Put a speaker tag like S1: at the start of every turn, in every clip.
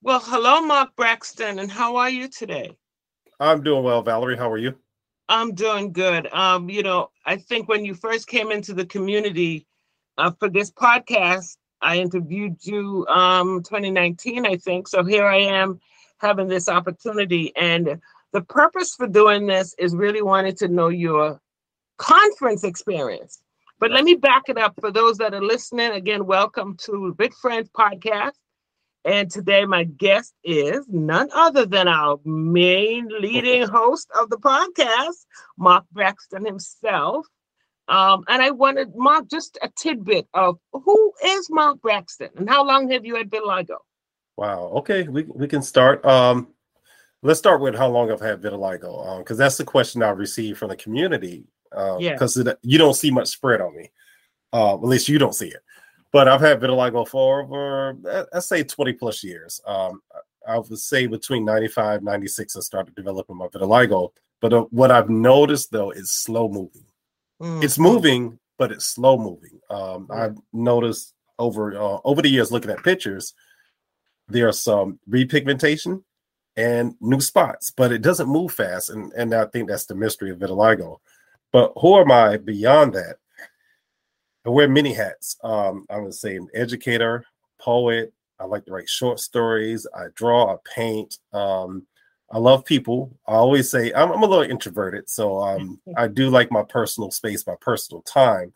S1: Well, hello, Mark Braxton, and how are you today?
S2: I'm doing well, Valerie. How are you?
S1: I'm doing good. Um, you know, I think when you first came into the community uh, for this podcast, I interviewed you um 2019, I think. So here I am having this opportunity. And the purpose for doing this is really wanting to know your conference experience. But let me back it up for those that are listening. Again, welcome to Vit Friends Podcast. And today, my guest is none other than our main leading host of the podcast, Mark Braxton himself. Um, and I wanted Mark just a tidbit of who is Mark Braxton and how long have you had vitiligo?
S2: Wow. Okay, we we can start. Um, let's start with how long I've had vitiligo, because um, that's the question I received from the community. Um, yeah. Because you don't see much spread on me, uh, at least you don't see it. But I've had vitiligo for over, let's say, 20 plus years. Um, I would say between 95, 96, I started developing my vitiligo. But uh, what I've noticed though is slow moving. Mm-hmm. It's moving, but it's slow moving. Um, mm-hmm. I've noticed over uh, over the years looking at pictures, there's some repigmentation and new spots, but it doesn't move fast. And, and I think that's the mystery of vitiligo. But who am I beyond that? I wear many hats. Um, I'm gonna say an educator, poet. I like to write short stories. I draw, I paint. Um, I love people. I always say I'm, I'm a little introverted, so um, I do like my personal space, my personal time.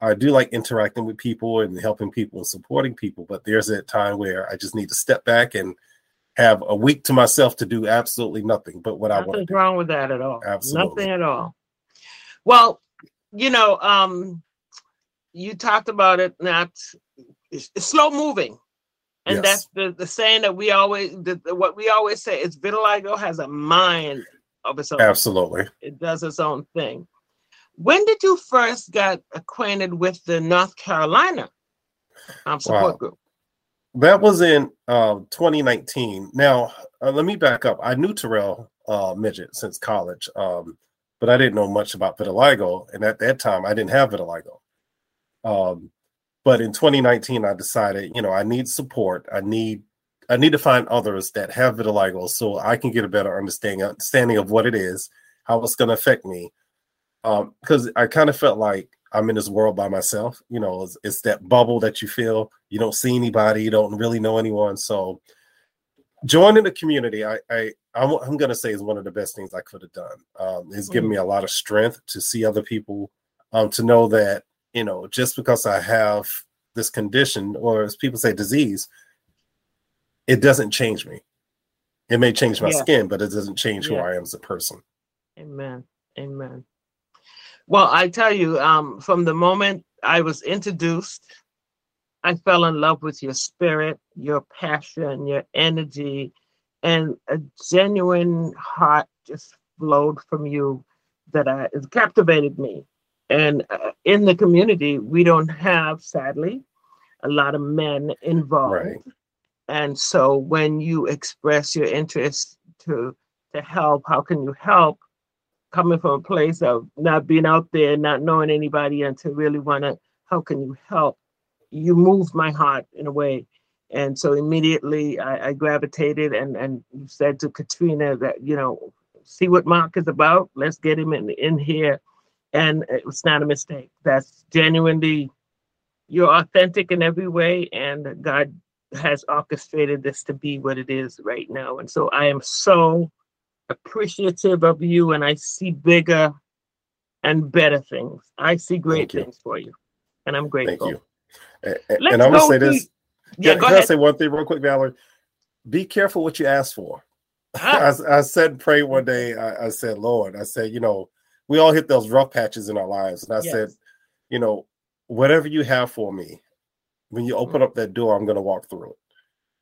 S2: I do like interacting with people and helping people and supporting people. But there's a time where I just need to step back and have a week to myself to do absolutely nothing but what
S1: Nothing's
S2: I want.
S1: Nothing wrong with that at all. Absolutely. Nothing at all. Well, you know, um, you talked about it not it's, it's slow moving. And yes. that's the, the saying that we always the, the, what we always say is vitiligo has a mind of its own.
S2: Absolutely.
S1: It does its own thing. When did you first get acquainted with the North Carolina um, support wow. group?
S2: That was in uh, 2019. Now, uh, let me back up. I knew Terrell uh, Midget since college, um, but I didn't know much about vitiligo. And at that time, I didn't have vitiligo. Um, but in 2019, I decided, you know, I need support. I need I need to find others that have vitiligo so I can get a better understanding understanding of what it is, how it's going to affect me. Because um, I kind of felt like I'm in this world by myself. You know, it's, it's, that bubble that you feel. You don't see anybody. You don't really know anyone. So joining the community, I, I I'm, I'm going to say is one of the best things I could have done. Um, it's given mm. me a lot of strength to see other people, um, to know that you know just because I have this condition or as people say disease, it doesn't change me. It may change my yeah. skin, but it doesn't change yeah. who I am as a person.
S1: Amen. Amen. Well, I tell you, um, from the moment I was introduced, I fell in love with your spirit, your passion, your energy, and a genuine heart just flowed from you that I, it captivated me. And uh, in the community, we don't have, sadly, a lot of men involved. Right. And so when you express your interest to to help, how can you help? Coming from a place of not being out there, not knowing anybody, and to really want to, how can you help? You moved my heart in a way. And so immediately I, I gravitated and, and said to Katrina that, you know, see what Mark is about. Let's get him in, in here. And it's not a mistake. That's genuinely, you're authentic in every way. And God has orchestrated this to be what it is right now. And so I am so appreciative of you and I see bigger and better things. I see great things for you. And I'm grateful.
S2: Thank you. And, and I'm gonna say this. Yeah, can, can I say one thing real quick, Valerie? Be careful what you ask for. Ah. I, I, said, pray one day. I, I, said, Lord, I said, you know, we all hit those rough patches in our lives, and I yes. said, you know, whatever you have for me, when you open mm-hmm. up that door, I'm going to walk through it,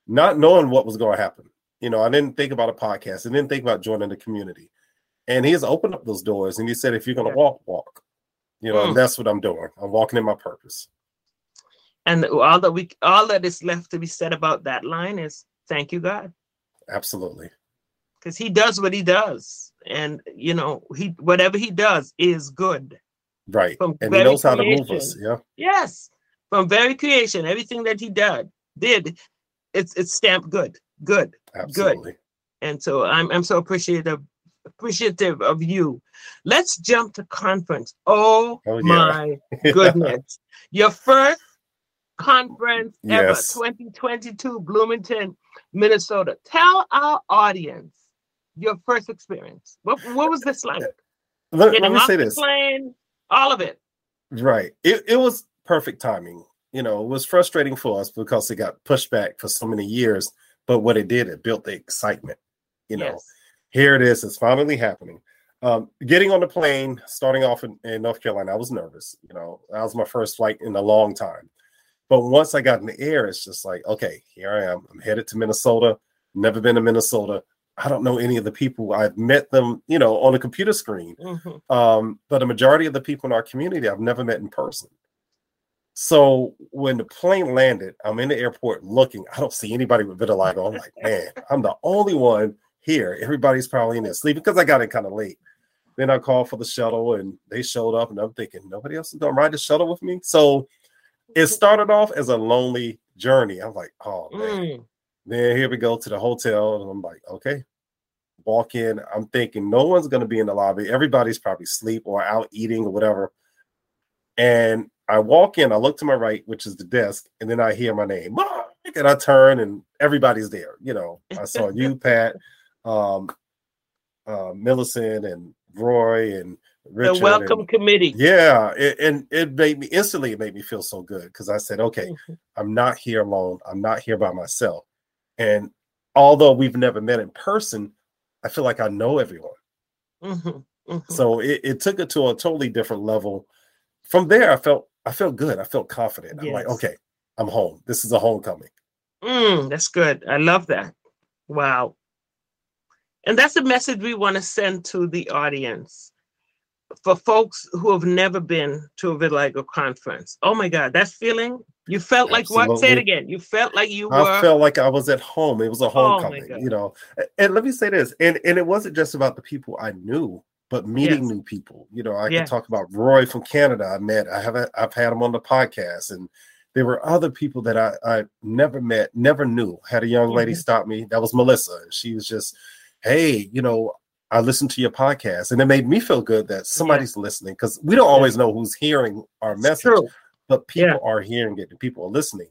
S2: not knowing what was going to happen. You know, I didn't think about a podcast. I didn't think about joining the community, and He has opened up those doors, and He said, if you're going to walk, walk. You know, mm. and that's what I'm doing. I'm walking in my purpose.
S1: And all that we all that is left to be said about that line is thank you, God.
S2: Absolutely.
S1: Because he does what he does. And you know, he whatever he does is good.
S2: Right. From and he knows creation. how to move us. Yeah.
S1: Yes. From very creation, everything that he did did, it's it's stamped good. good, Absolutely. good. And so I'm I'm so appreciative appreciative of you. Let's jump to conference. Oh, oh yeah. my goodness. Your first conference yes. ever, 2022, Bloomington, Minnesota. Tell our audience your first experience. What, what was this like?
S2: Let, let me say this.
S1: Plane, all of it.
S2: Right. It, it was perfect timing. You know, it was frustrating for us because it got pushed back for so many years. But what it did, it built the excitement. You know, yes. here it is. It's finally happening. Um, getting on the plane, starting off in, in, North Carolina, I was nervous. You know, that was my first flight in a long time. But once I got in the air, it's just like, okay, here I am. I'm headed to Minnesota. Never been to Minnesota. I don't know any of the people. I've met them, you know, on a computer screen. Mm-hmm. Um, but a majority of the people in our community I've never met in person. So when the plane landed, I'm in the airport looking. I don't see anybody with vitiligo. I'm like, man, I'm the only one here. Everybody's probably in there sleeping because I got in kind of late. Then I called for the shuttle and they showed up, and I'm thinking nobody else is gonna ride the shuttle with me. So it started off as a lonely journey. I'm like, oh man. Mm. Then here we go to the hotel, and I'm like, okay. Walk in. I'm thinking no one's gonna be in the lobby. Everybody's probably asleep or out eating or whatever. And I walk in, I look to my right, which is the desk, and then I hear my name. And I turn and everybody's there. You know, I saw you, Pat, um, uh, Millicent, and Roy, and
S1: Richard the welcome
S2: and,
S1: committee.
S2: Yeah, it, and it made me instantly. It made me feel so good because I said, "Okay, mm-hmm. I'm not here alone. I'm not here by myself." And although we've never met in person, I feel like I know everyone. Mm-hmm. Mm-hmm. So it, it, took it to a totally different level. From there, I felt I felt good. I felt confident. Yes. I'm like, okay, I'm home. This is a homecoming.
S1: Mm, that's good. I love that. Wow. And that's a message we want to send to the audience for folks who have never been to a vitiligo conference. Oh my God, that feeling you felt like Absolutely. what? Say it again. You felt like you were. I
S2: felt like I was at home. It was a oh homecoming, oh you know. And let me say this, and and it wasn't just about the people I knew, but meeting yes. new people. You know, I yes. can talk about Roy from Canada. I met. I have. I've had him on the podcast, and there were other people that I I never met, never knew. Had a young lady mm-hmm. stop me. That was Melissa, and she was just, hey, you know, I listened to your podcast, and it made me feel good that somebody's yeah. listening because we don't always know who's hearing our message, true. But people yeah. are hearing it and people are listening.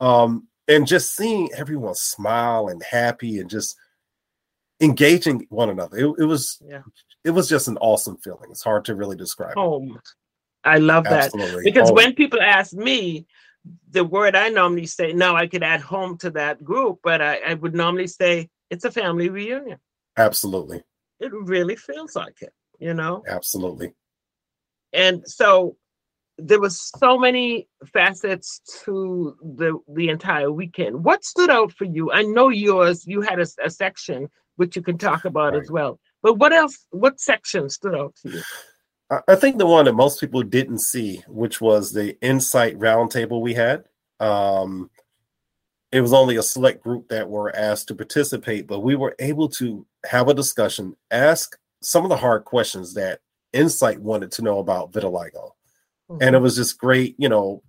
S2: Um, and just seeing everyone smile and happy and just engaging one another, it, it was yeah. it was just an awesome feeling. It's hard to really describe.
S1: Home, it. I love Absolutely. that because home. when people ask me, the word I normally say, no, I could add home to that group, but I, I would normally say it's a family reunion.
S2: Absolutely
S1: it really feels like it, you know?
S2: Absolutely.
S1: And so there was so many facets to the the entire weekend. What stood out for you? I know yours, you had a, a section which you can talk about right. as well. But what else, what section stood out to you?
S2: I think the one that most people didn't see, which was the Incyte roundtable we had. Um, it was only a select group that were asked to participate, but we were able to have a discussion, ask some of the hard questions that Incyte wanted to know about vitiligo. Mm-hmm. And it was just great. You know,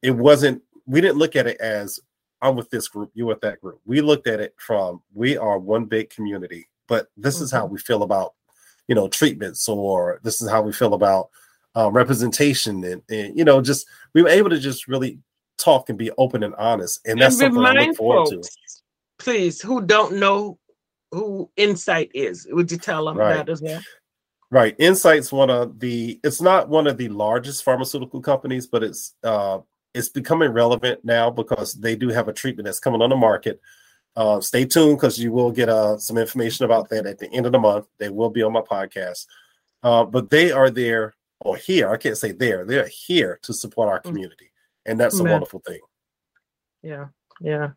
S2: it wasn't, we didn't look at it as I'm with this group, you with that group. We looked at it from we are one big community, but this mm-hmm. is how mm-hmm. we feel about, you know, treatments, or this is how we feel about uh, representation, and, and you know, just we were able to just really talk and be open and honest. And that's and something I look forward folks, to.
S1: Please, who don't know who Incyte is, would you tell them right. that as well?
S2: Right. Incyte's one of the it's not one of the largest pharmaceutical companies, but it's uh it's becoming relevant now because they do have a treatment that's coming on the market. Uh, stay tuned because you will get uh, some information about that at the end of the month. They will be on my podcast. Uh, but they are there or here. I can't say there. They're here to support our mm. community and that's a wonderful thing.
S1: Yeah, yeah.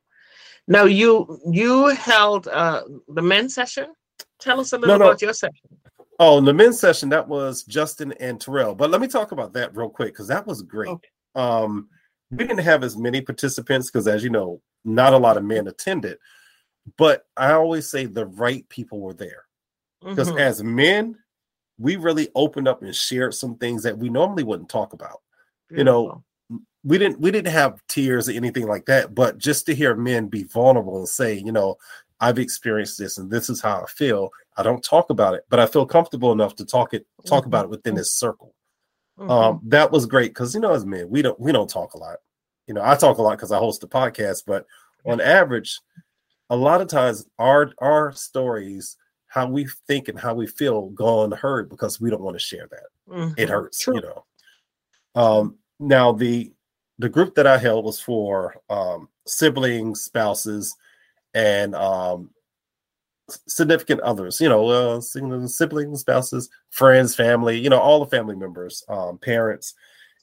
S1: Now you you held uh the men's session. Tell us a little no, no. about your session.
S2: Oh, in the men's session that was Justin and Terrell. But let me talk about that real quick because that was great. Okay. Um, we didn't have as many participants because, as you know, not a lot of men attended. But I always say the right people were there because mm-hmm. as men, we really opened up and shared some things that we normally wouldn't talk about. Beautiful. You know, we didn't we didn't have tears or anything like that, but just to hear men be vulnerable and say, you know, I've experienced this and this is how I feel. I don't talk about it, but I feel comfortable enough to talk it talk mm-hmm. about it within this circle. Mm-hmm. Um, that was great because you know, as men, we don't we don't talk a lot. You know, I talk a lot because I host a podcast, but on average, a lot of times our our stories, how we think and how we feel, go unheard because we don't want to share that. Mm-hmm. It hurts, True. you know. Um, now the the group that I held was for um, siblings, spouses, and um, significant others. You know, uh, siblings, spouses, friends, family. You know, all the family members, um, parents.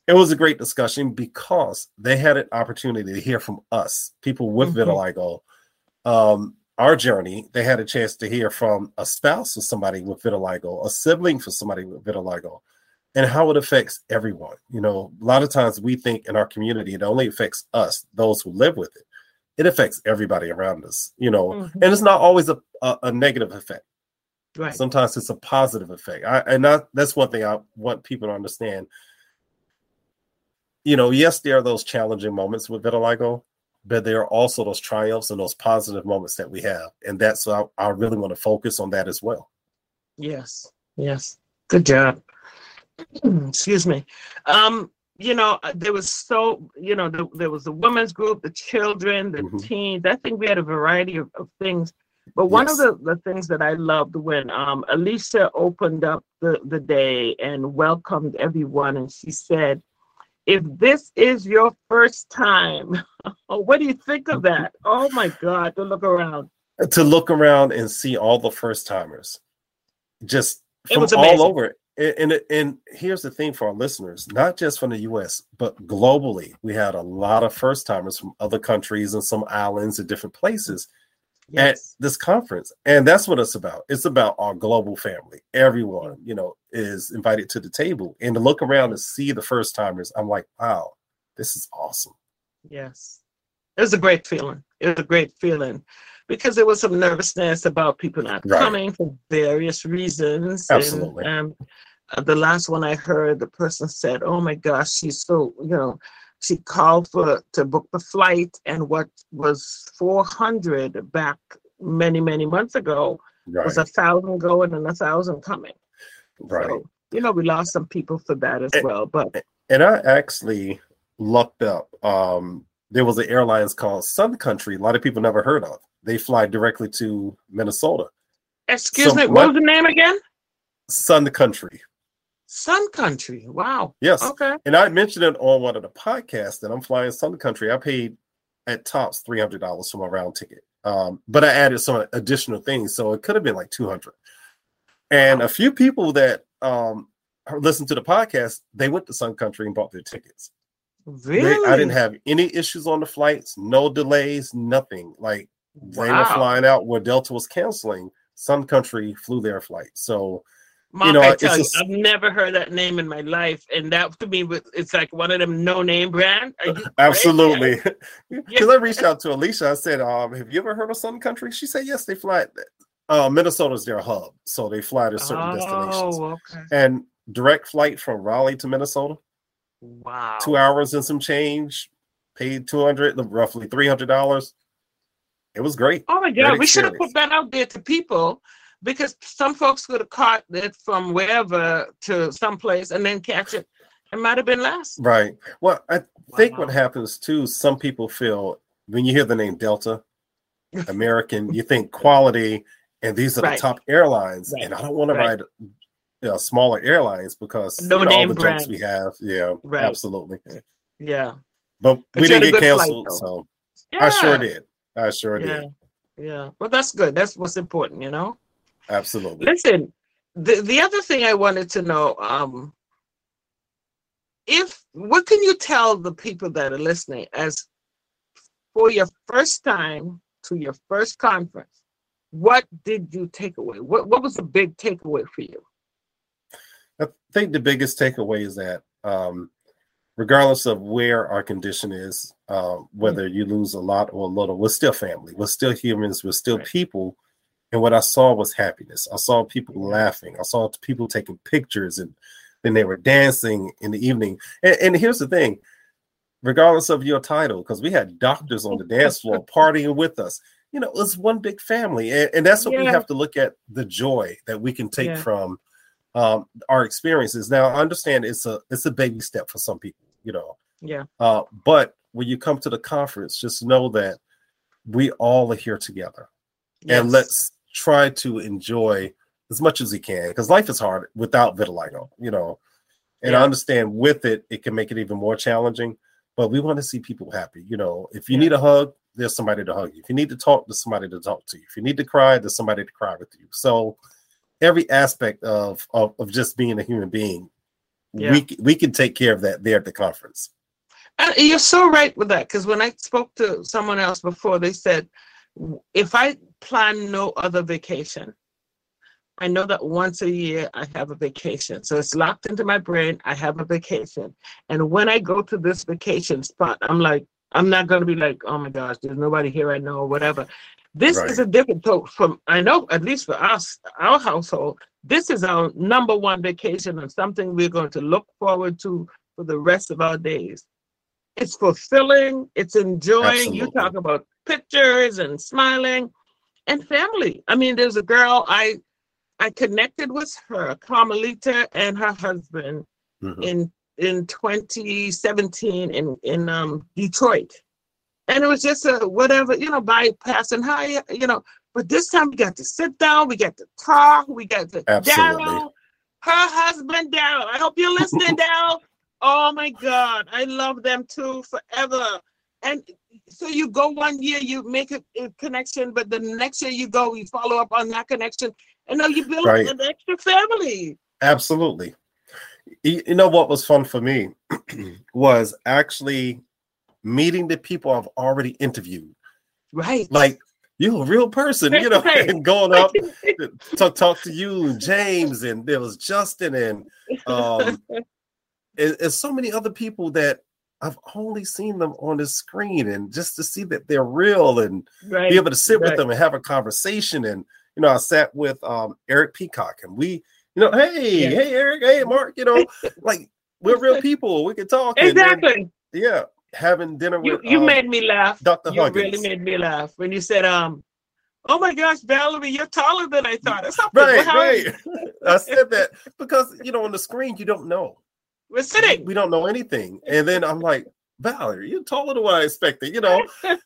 S2: It was a great discussion because they had an opportunity to hear from us, people with mm-hmm. vitiligo, um, our journey. They had a chance to hear from a spouse of somebody with vitiligo, a sibling for somebody with vitiligo and how it affects everyone. You know, a lot of times we think in our community it only affects us, those who live with it. It affects everybody around us, you know, mm-hmm. and it's not always a, a, a, negative effect. Right. Sometimes it's a positive effect. I, and that, that's one thing I want people to understand. You know, yes, there are those challenging moments with vitiligo, but there are also those triumphs and those positive moments that we have. And that's, I, I really want to focus on that as well.
S1: Yes. Yes. Good job. excuse me um you know uh, there was so you know the, there was the women's group the children the mm-hmm. teens i think we had a variety of, of things. But one yes. of the, the things that i loved when um, alicia opened up the, the day and welcomed everyone and she said if this is your first time what do you think of that? Oh my god to look around.
S2: To look around and see all the first timers. Just from all over and, and, and here's the thing for our listeners, not just from the US, but globally, we had a lot of first timers from other countries and some islands and different places yes. at this conference. And that's what it's about. It's about our global family. Everyone, you know, is invited to the table. And to look around and see the first timers, I'm like, wow, this is awesome.
S1: Yes. It was a great feeling. It was a great feeling because there was some nervousness about people not right. coming for various reasons.
S2: Absolutely.
S1: And, um, uh, the last one I heard, the person said, "Oh my gosh, she's so you know." She called for to book the flight, and what was four hundred back many many months ago right. was a thousand going and a thousand coming.
S2: Right. So,
S1: you know, we lost some people for that as and, well. But
S2: and I actually looked up. Um, there was an airlines called Sun Country. A lot of people never heard of. They fly directly to Minnesota.
S1: Excuse so me, what was the name again?
S2: Sun Country.
S1: Sun Country. Wow.
S2: Yes. Okay. And I mentioned it on one of the podcasts that I'm flying Sun Country. I paid at tops three hundred dollars for my round ticket, um, but I added some additional things, so it could have been like two hundred. And wow. a few people that um, listened to the podcast, they went to Sun Country and bought their tickets.
S1: Really?
S2: They, I didn't have any issues on the flights, no delays, nothing. Like wow. they were flying out where Delta was canceling. Sun Country flew their flight, so
S1: Mark, you know, I tell you, a, I've never heard that name in my life, and that to me, it's like one of them no-name brand.
S2: Absolutely, because yeah. I reached out to Alicia. I said, um, "Have you ever heard of Sun Country?" She said, "Yes, they fly. Uh, Minnesota's their hub, so they fly to certain oh, destinations, okay. and direct flight from Raleigh to Minnesota.
S1: Wow,
S2: two hours and some change. Paid two hundred, roughly three hundred dollars. It was great.
S1: Oh my god, we should have put that out there to people because some folks could have caught it from wherever to someplace and then catch it. It might have been less.
S2: Right. Well, I think wow. what happens too, some people feel when you hear the name Delta, American, you think quality, and these are right. the top airlines. Right. And I don't want to ride you know, smaller airlines because no you know, all the brand. jokes we have. Yeah, absolutely.
S1: Yeah.
S2: But, but we didn't get canceled, flight, so yeah. I sure did. I sure
S1: yeah. did. Yeah. Well, that's good. That's what's important, you know?
S2: Absolutely.
S1: Listen, the, the other thing I wanted to know, um, if what can you tell the people that are listening as for your first time to your first conference, what did you take away? What what was the big takeaway for you?
S2: I think the biggest takeaway is that um, regardless of where our condition is, uh, whether mm-hmm. you lose a lot or a little, we're still family. We're still humans. We're still right. people and what I saw was happiness. I saw people laughing. I saw people taking pictures and then they were dancing in the evening. And, and here's the thing regardless of your title, because we had doctors on the dance floor partying with us. You know, it's one big family, and, and that's what yeah. we have to look at the joy that we can take yeah. from um, our experiences. Now, I understand it's a it's a baby step for some people, you know.
S1: Yeah.
S2: Uh, but when you come to the conference, just know that we all are here together, yes. and let's try to enjoy as much as we can because life is hard without vitiligo, you know. And yeah. I understand with it, it can make it even more challenging. But we want to see people happy. You know, if you yeah. need a hug, there's somebody to hug you. If you need to talk, there's somebody to talk to you. If you need to cry, there's somebody to cry with you. So every aspect of of, of just being a human being, yeah. we we can take care of that there at the conference.
S1: And you're so right with that because when I spoke to someone else before, they said if I plan no other vacation, I know that once a year I have a vacation. So it's locked into my brain. I have a vacation. And when I go to this vacation spot, I'm like, I'm not going to be like, oh my gosh, there's nobody here I know or whatever. This right. is a different so from I know at least for us, our household, this is our number one vacation and something we're going to look forward to for the rest of our days. It's fulfilling, it's enjoying. Absolutely. You talk about pictures and smiling and family. I mean, there's a girl I I connected with her, Carmelita, and her husband mm-hmm. in in 2017 in in um, Detroit, and it was just a whatever you know bypassing high, you know. But this time we got to sit down, we got to talk, we got to Daryl, her husband Daryl. I hope you're listening, Daryl. Oh my God, I love them too forever. And so you go one year, you make a, a, connection, but the next year you go, you follow up on that connection, and now you build right. an extra family.
S2: Absolutely. You know what was fun for me was actually meeting the people I've already interviewed.
S1: Right.
S2: Like you're a real person, you know, right. and going up to talk to you James, and there was Justin and um and, and so many other people that I've only seen them on the screen, and just to see that they're real and right. be able to sit with them and have a conversation. And you know, I sat with um, Eric Peacock, and we, you know, hey, yeah. hey, Eric, hey, Mark, you know, like we're real people. We can talk.
S1: Exactly.
S2: Then, yeah, having dinner with
S1: you um, made me laugh.
S2: Dr.
S1: You
S2: Huggins.
S1: really made me laugh when you said, um, "Oh my gosh, Valerie, you're taller than I thought."
S2: right, right. I said that because you know on the screen you don't know.
S1: We're sitting.
S2: We don't know anything. And then I'm like, Valerie, you're taller than what I expected, you know,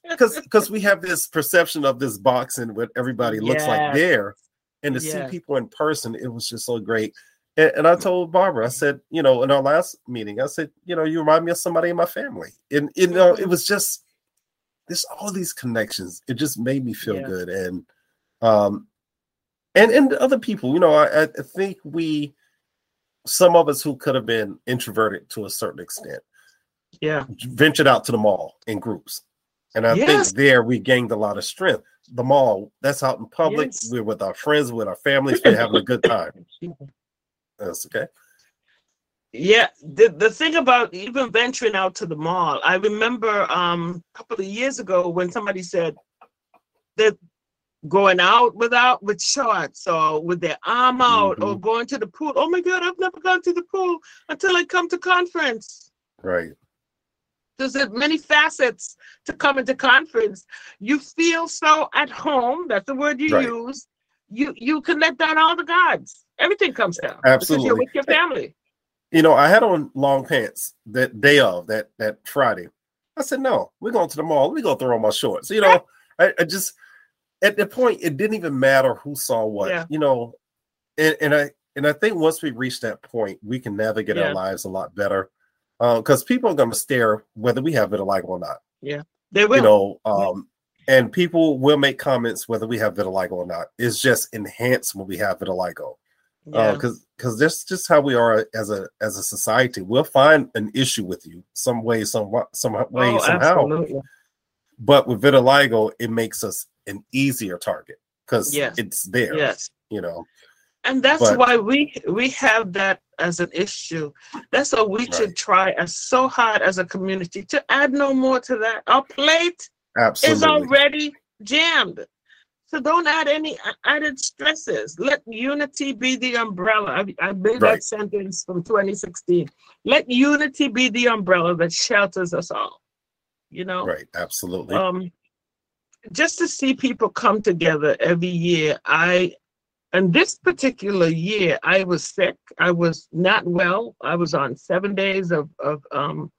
S2: because because we have this perception of this box and what everybody looks yes. like there. And to yes. see people in person, it was just so great. And, and, I told Barbara, I said, you know, in our last meeting, I said, you know, you remind me of somebody in my family. And you know, it was just there's all these connections. It just made me feel yeah. good. And um and and other people, you know, I, I think we some of us who could have been introverted to a certain extent,
S1: yeah,
S2: ventured out to the mall in groups. And I yes. think there we gained a lot of strength. The mall, that's out in public. Yes. We're with our friends, with our families, we're having a good time. That's okay.
S1: Yeah, the, the thing about even venturing out to the mall, I remember um, a couple of years ago when somebody said that going out without with shorts or with their arm out mm-hmm. or going to the pool. Oh my God, I've never gone to the pool until I come to conference.
S2: Right.
S1: There's many facets to coming to conference. You feel so at home. That's the word you right. use. You you can let down all the gods. Everything comes down.
S2: Absolutely.
S1: you're with your family.
S2: You know, I had on long pants that day of that that Friday. I said, no, we're going to the mall. Let me go throw on my shorts. You know, I, I just at the point it didn't even matter who saw what yeah. you know? And, and i and i think once we reach that point we can navigate yeah. our lives a lot better because uh, people are going to stare whether we have vitiligo or not.
S1: Yeah they will.
S2: you know um and people will make comments whether we have vitiligo or not. It's just enhanced when we have vitiligo because uh, because that's just how we are as a as a society. We'll find an issue with you some way some some way oh, somehow. absolutely. but with vitiligo it makes us an easier target because yes. it's there.
S1: Yes.
S2: You know.
S1: And that's but, why we we have that as an issue. That's why we right. should try as so hard as a community to add no more to that. Our plate
S2: Absolutely.
S1: is already jammed. So don't add any added stresses. Let unity be the umbrella. I, I made right. that sentence from 2016. Let unity be the umbrella that shelters us all. You know?
S2: Right, absolutely.
S1: Um, just to see people come together every year, I and this particular year, I was sick. I was not well. I was on seven days of, of um,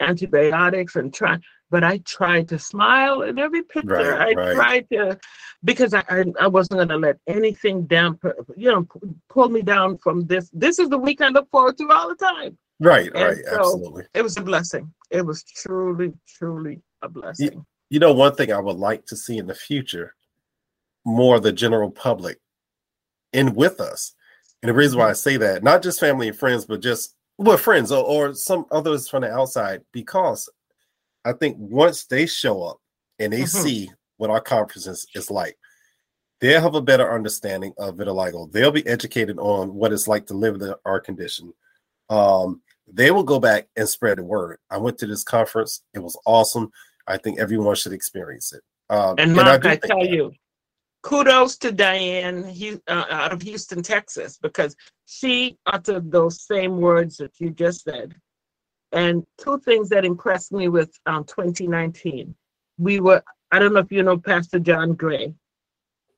S1: antibiotics and trying but I tried to smile in every picture. Right, I right. tried to, because I, I, I wasn't going to let anything down, you know, pull me down from this. This is the week I look forward to all the time.
S2: Right, and right, so absolutely.
S1: It was a blessing. It was truly, truly a blessing.
S2: You, know, one thing I would like to see in the future, more the general public in with us. And the reason why I say that, not just family and friends, but just well, friends or, or some others from the outside, because I think once they show up and they mm-hmm. see what our conference is, is like, they'll have a better understanding of vitiligo. They'll be educated on what it's like to live in our condition. Um, they will go back and spread the word. I went to this conference; it was awesome. I think everyone should experience it.
S1: Um, and Mark, and I, I tell that. you, kudos to Diane he, uh, out of Houston, Texas, because she uttered those same words that you just said. And two things that impressed me with um, 2019. We were, I don't know if you know Pastor John Gray,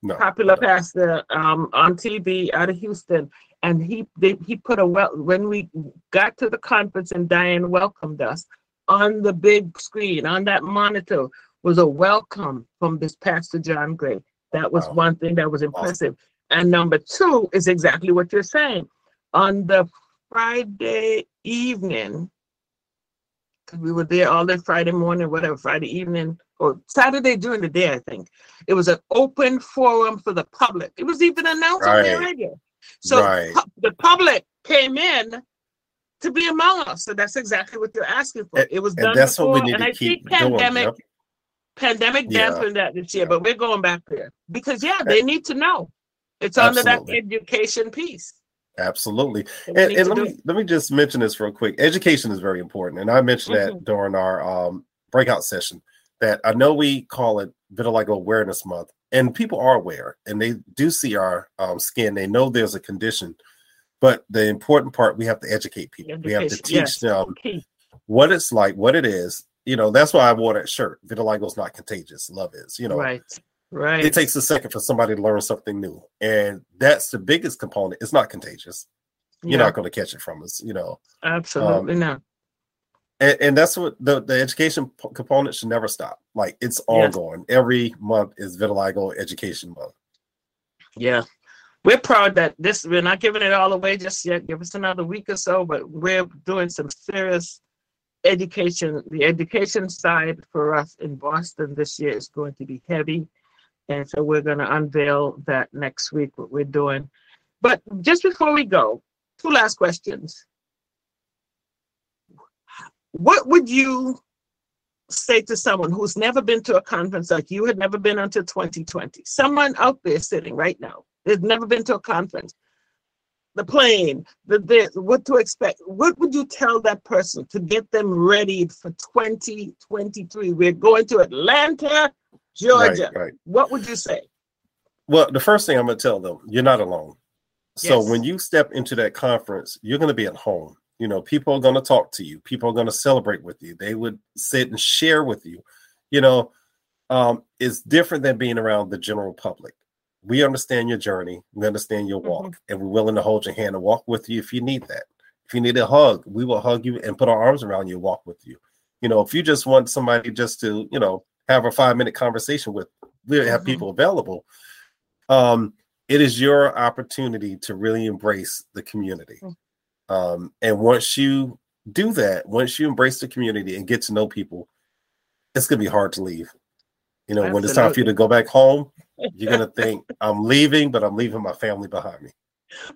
S1: no, popular no. pastor um, on TV out of Houston. And he they, he put a well when we got to the conference and Diane welcomed us on the big screen on that monitor was a welcome from this Pastor John Gray. That was wow. one thing that was impressive. Awesome. And number two is exactly what you're saying. On the Friday evening, we were there all day Friday morning, whatever, Friday evening, or Saturday during the day, I think. It was an open forum for the public. It was even announced right. on the radio. So right. pu- the public came in to be among us. So that's exactly what you're asking for. It was done that's before, what we need and to I keep think pandemic, doing, pandemic yeah. dampened that this year, yeah. but we're going back there because yeah, they need to know. It's Absolutely. under that education piece.
S2: Absolutely. And, and let me let me just mention this real quick. Education is very important. And I mentioned mm-hmm. that during our um, breakout session that I know we call it Vitiligo Awareness Month, and people are aware and they do see our um, skin. They know there's a condition, but the important part we have to educate people. Education, we have to teach yes. them okay. what it's like, what it is. You know, that's why I wore that shirt. Vitiligo is not contagious. Love is. You know,
S1: right. Right.
S2: It takes a second for somebody to learn something new. And that's the biggest component. It's not contagious. You're not going to catch it from us, you know.
S1: Absolutely um, not.
S2: And, and, that's what the, the education p- component should never stop. Like it's ongoing. Yes. Every month is vitiligo education month.
S1: Yeah. We're proud that this we're not giving it all away just yet. Give us another week or so, but we're doing some serious education. The education side for us in Boston this year is going to be heavy and so we're going to unveil that next week, what we're doing. But just before we go, two last questions. What would you say to someone who's never been to a conference like you had never been until 2020? Someone out there sitting right now, has never been to a conference. The plane, the, the what to expect. What would you tell that person to get them ready for 2023? We're going to Atlanta Georgia. Right, right. What would you say?
S2: Well, the first thing I'm going to tell them, you're not alone. So yes. when you step into that conference, you're going to be at home. You know, people are going to talk to you. People are going to celebrate with you. They would sit and share with you. You know, um, it's different than being around the general public. We understand your journey. We understand your walk, mm-hmm. and we're willing to hold your hand and walk with you if you need that. If you need a hug, we will hug you and put our arms around you and walk with you. You know, if you just want somebody just to, you know, have a five minute conversation with. We have mm-hmm. people available. Um, it is your opportunity to really embrace the community. Mm-hmm. Um, and once you do that, once you embrace the community and get to know people, it's gonna be hard to leave. You know, Absolutely. when it's time for you to go back home, you're gonna think, I'm leaving, but I'm leaving my family behind me.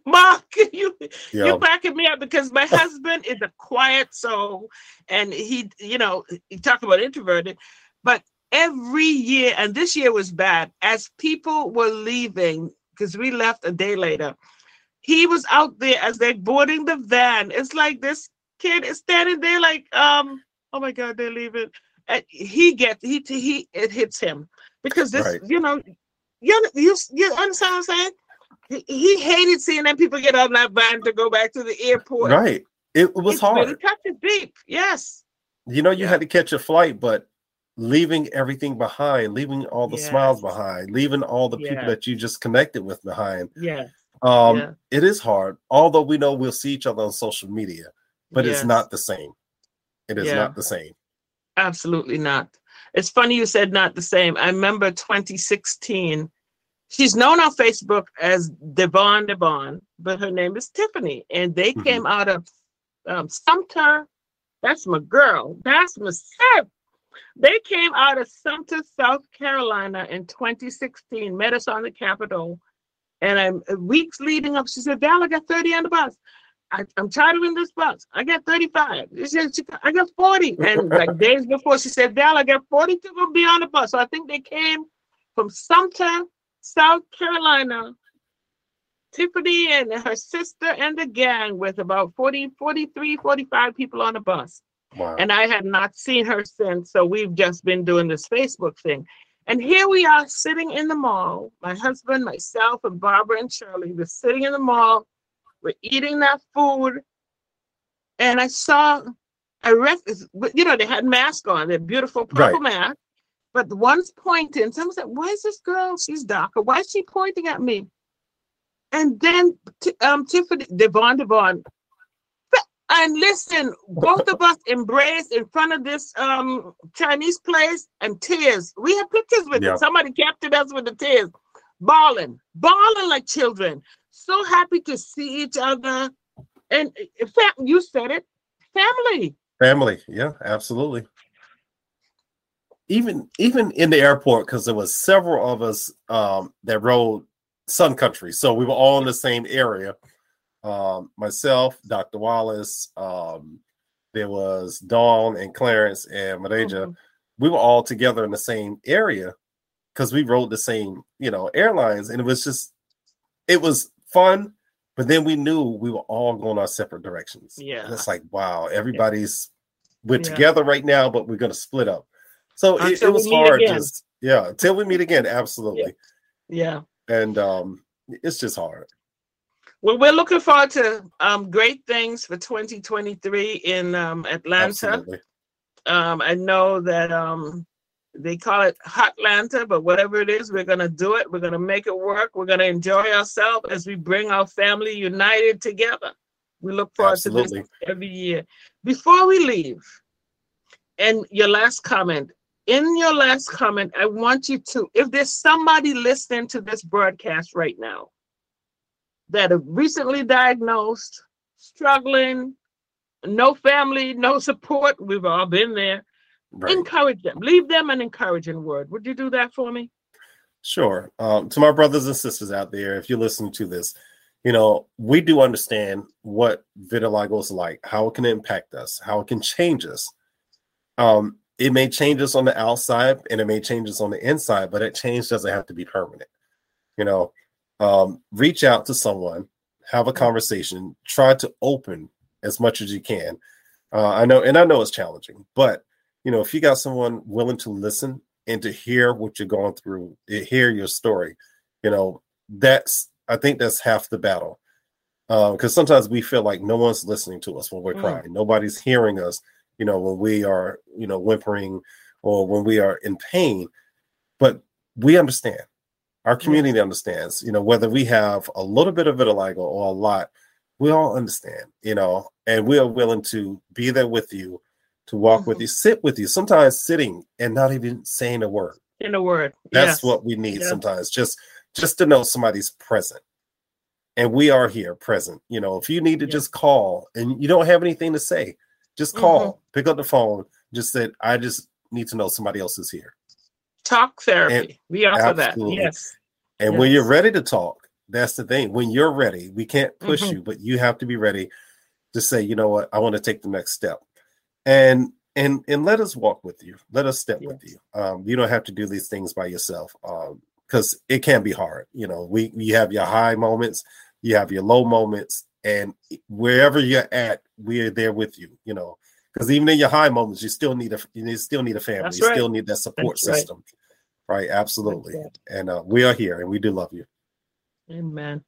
S1: Mark, you yeah. you backing me up because my husband is a quiet soul, and he, you know, he talked about introverted, but every year, and this year was bad, as people were leaving, because we left a day later, he was out there as they're boarding the van. It's like this kid is standing there like, um, oh my God, they're leaving. And he gets he he it hits him because this, right. you know, you, you, you understand what I'm saying? He, he hated seeing them people get on that van to go back to the airport.
S2: Right. It was hard.
S1: it's
S2: hard.
S1: Really touches deep. Yes.
S2: You know, you yeah. had to catch a flight, but leaving everything behind, leaving all the yes. smiles behind, leaving all the people that you just connected with behind.
S1: Yeah.
S2: Um, yeah. it is hard, although we know we'll see each other on social media, but yes. it's not the same. It is yeah. not the same.
S1: Absolutely not. It's funny you said not the same. I remember 2016. She's known on Facebook as Devon Devon, but her name is Tiffany. And they mm-hmm. came out of um, Sumter. That's my girl. That's my sis. They came out of Sumter, South Carolina in 2016, met us on the Capitol. And I'm uh, weeks leading up, she said, Val, I got 30 on the bus. I, am chartering this bus. I got 35. She said, she, I got 40. And like days before, she said, Val, I got 42 will be on the bus. So I think they came from Sumter, South Carolina. Tiffany and her sister and the gang with about 40, 43, 45 people on the bus. Wow. And I had not seen her since. So we've just been doing this Facebook thing. And here we are sitting in the mall. My husband, myself, and Barbara and Shirley were sitting in the mall. We're eating that food. And I saw a ref, you know, they had masks on, they're beautiful purple right. mask. But the one's pointing. Someone said, Why is this girl? She's darker. Why is she pointing at me? And then um, Tiffany, Devon Devon and listen, both of us embraced in front of this um, Chinese place and tears. We had pictures with it. Somebody captured us with the tears, bawling, bawling like children. So happy to see each other. And in you said it, family.
S2: Family, yeah, absolutely. Even even in the airport, because there was several of us um, that rode Sun Country, so we were all in the same area um, myself, Dr. Wallace, um, there was Dawn and Clarence and Madeja. Mm-hmm. We were all together in the same area because we rode the same, you know, airlines, and it was just, it was fun. But then we knew we were all going our separate directions.
S1: Yeah,
S2: and it's like, wow, everybody's we're together right now, but we're going to split up. So it, it, was hard. Just yeah, until we meet again, absolutely.
S1: Yeah.
S2: yeah. And um, it's just hard.
S1: Well, we're looking forward to um, great things for 2023 in um, Atlanta. Absolutely. Um, I know that um, they call it Hotlanta, but whatever it is, we're going to do it. We're going to make it work. We're going to enjoy ourselves as we bring our family united together. We look forward Absolutely. to this every year. Before we leave, and your last comment, in your last comment, I want you to, if there's somebody listening to this broadcast right now, that are recently diagnosed, struggling, no family, no support. We've all been there. Right. Encourage them. Leave them an encouraging word. Would you do that for me?
S2: Sure. Um, to my brothers and sisters out there, if you're listening to this, you know, we do understand what vitiligo is like, how it can impact us, how it can change us. Um, it may change us on the outside and it may change us on the inside, but that change doesn't have to be permanent. You know, um, reach out to someone, have a conversation, try to open as much as you can. Uh, I know, and I know it's challenging, but you know, if you got someone willing to listen and to hear what you're going through, hear your story, you know, that's I think that's half the battle. Because uh, sometimes we feel like no one's listening to us when we're mm. crying, nobody's hearing us, you know, when we are, you know, whimpering or when we are in pain. But we understand our community understands, you know, whether we have a little bit of vitiligo or a lot, we all understand, you know, and we are willing to be there with you, to walk mm-hmm. with you, sit with you, sometimes sitting and not even saying a word.
S1: In a word.
S2: That's yes. what we need yeah. sometimes. Just just to know somebody's present. And we are here present. You know, if you need to yeah. just call and you don't have anything to say, just call, mm-hmm. pick up the phone, just said, I just need to know somebody else is here.
S1: Talk therapy. And we offer that. Yes.
S2: And yes. when you're ready to talk, that's the thing. When you're ready, we can't push mm-hmm. you, but you have to be ready to say, you know what, I want to take the next step. And and and let us walk with you. Let us step yes. with you. Um, you don't have to do these things by yourself. Um, because it can be hard. You know, we you have your high moments, you have your low moments, and wherever you're at, we're there with you. You know, because even in your high moments, you still need a you still need a family. That's you right. still need that support That's system. Right. Right, absolutely. And uh, we are here and we do love you.
S1: Amen.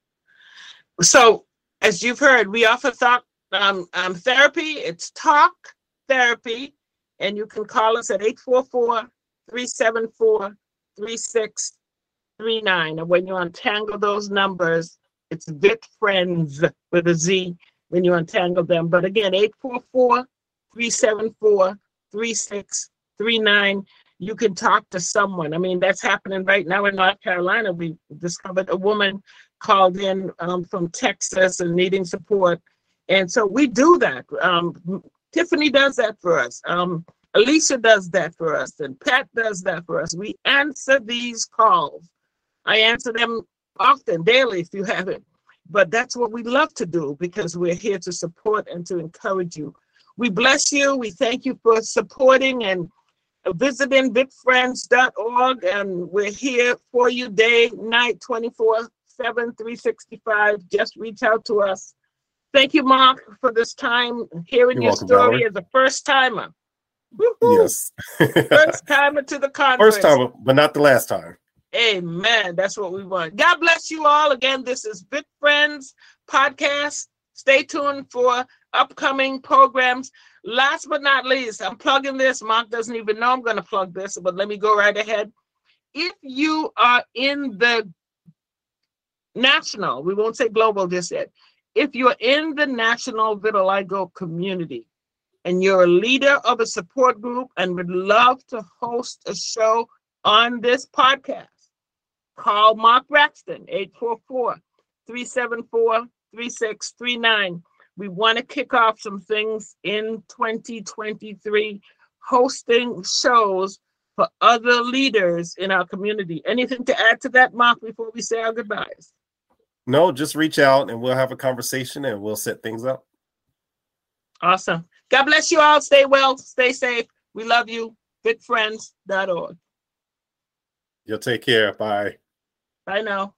S1: So, as you've heard, we offer thought um, um, therapy. It's talk therapy. And you can call us at 844 374 3639. And when you untangle those numbers, it's VIT Friends with a Z when you untangle them. But again, 844 374 3639. You can talk to someone. I mean, that's happening right now in North Carolina. We discovered a woman called in um, from Texas and needing support. And so we do that. Um, Tiffany does that for us. Um, Alicia does that for us. And Pat does that for us. We answer these calls. I answer them often, daily, if you haven't. But that's what we love to do because we're here to support and to encourage you. We bless you. We thank you for supporting and visiting vitfriends.org. And we're here for you day, night, 24 7, 365. Just reach out to us. Thank you, Mark, for this time hearing You're your welcome, story Valerie. as a first timer.
S2: Yes.
S1: first timer to the conference.
S2: First timer, but not the last time.
S1: Amen. That's what we want. God bless you all. Again, this is Vit Friends podcast. Stay tuned for upcoming programs. Last but not least, I'm plugging this. Mark doesn't even know I'm going to plug this, but let me go right ahead. If you are in the national, we won't say global just yet. If you're in the national vitiligo community and you're a leader of a support group and would love to host a show on this podcast, Call Mark Braxton, 844 374 3639. We want to kick off some things in 2023, hosting shows for other leaders in our community. Anything to add to that, Mark, before we say our goodbyes?
S2: No, just reach out and we'll have a conversation and we'll set things up.
S1: Awesome. God bless you all. Stay well, stay safe. We love you. VitFriends.org.
S2: You'll take care. Bye.
S1: Bye know.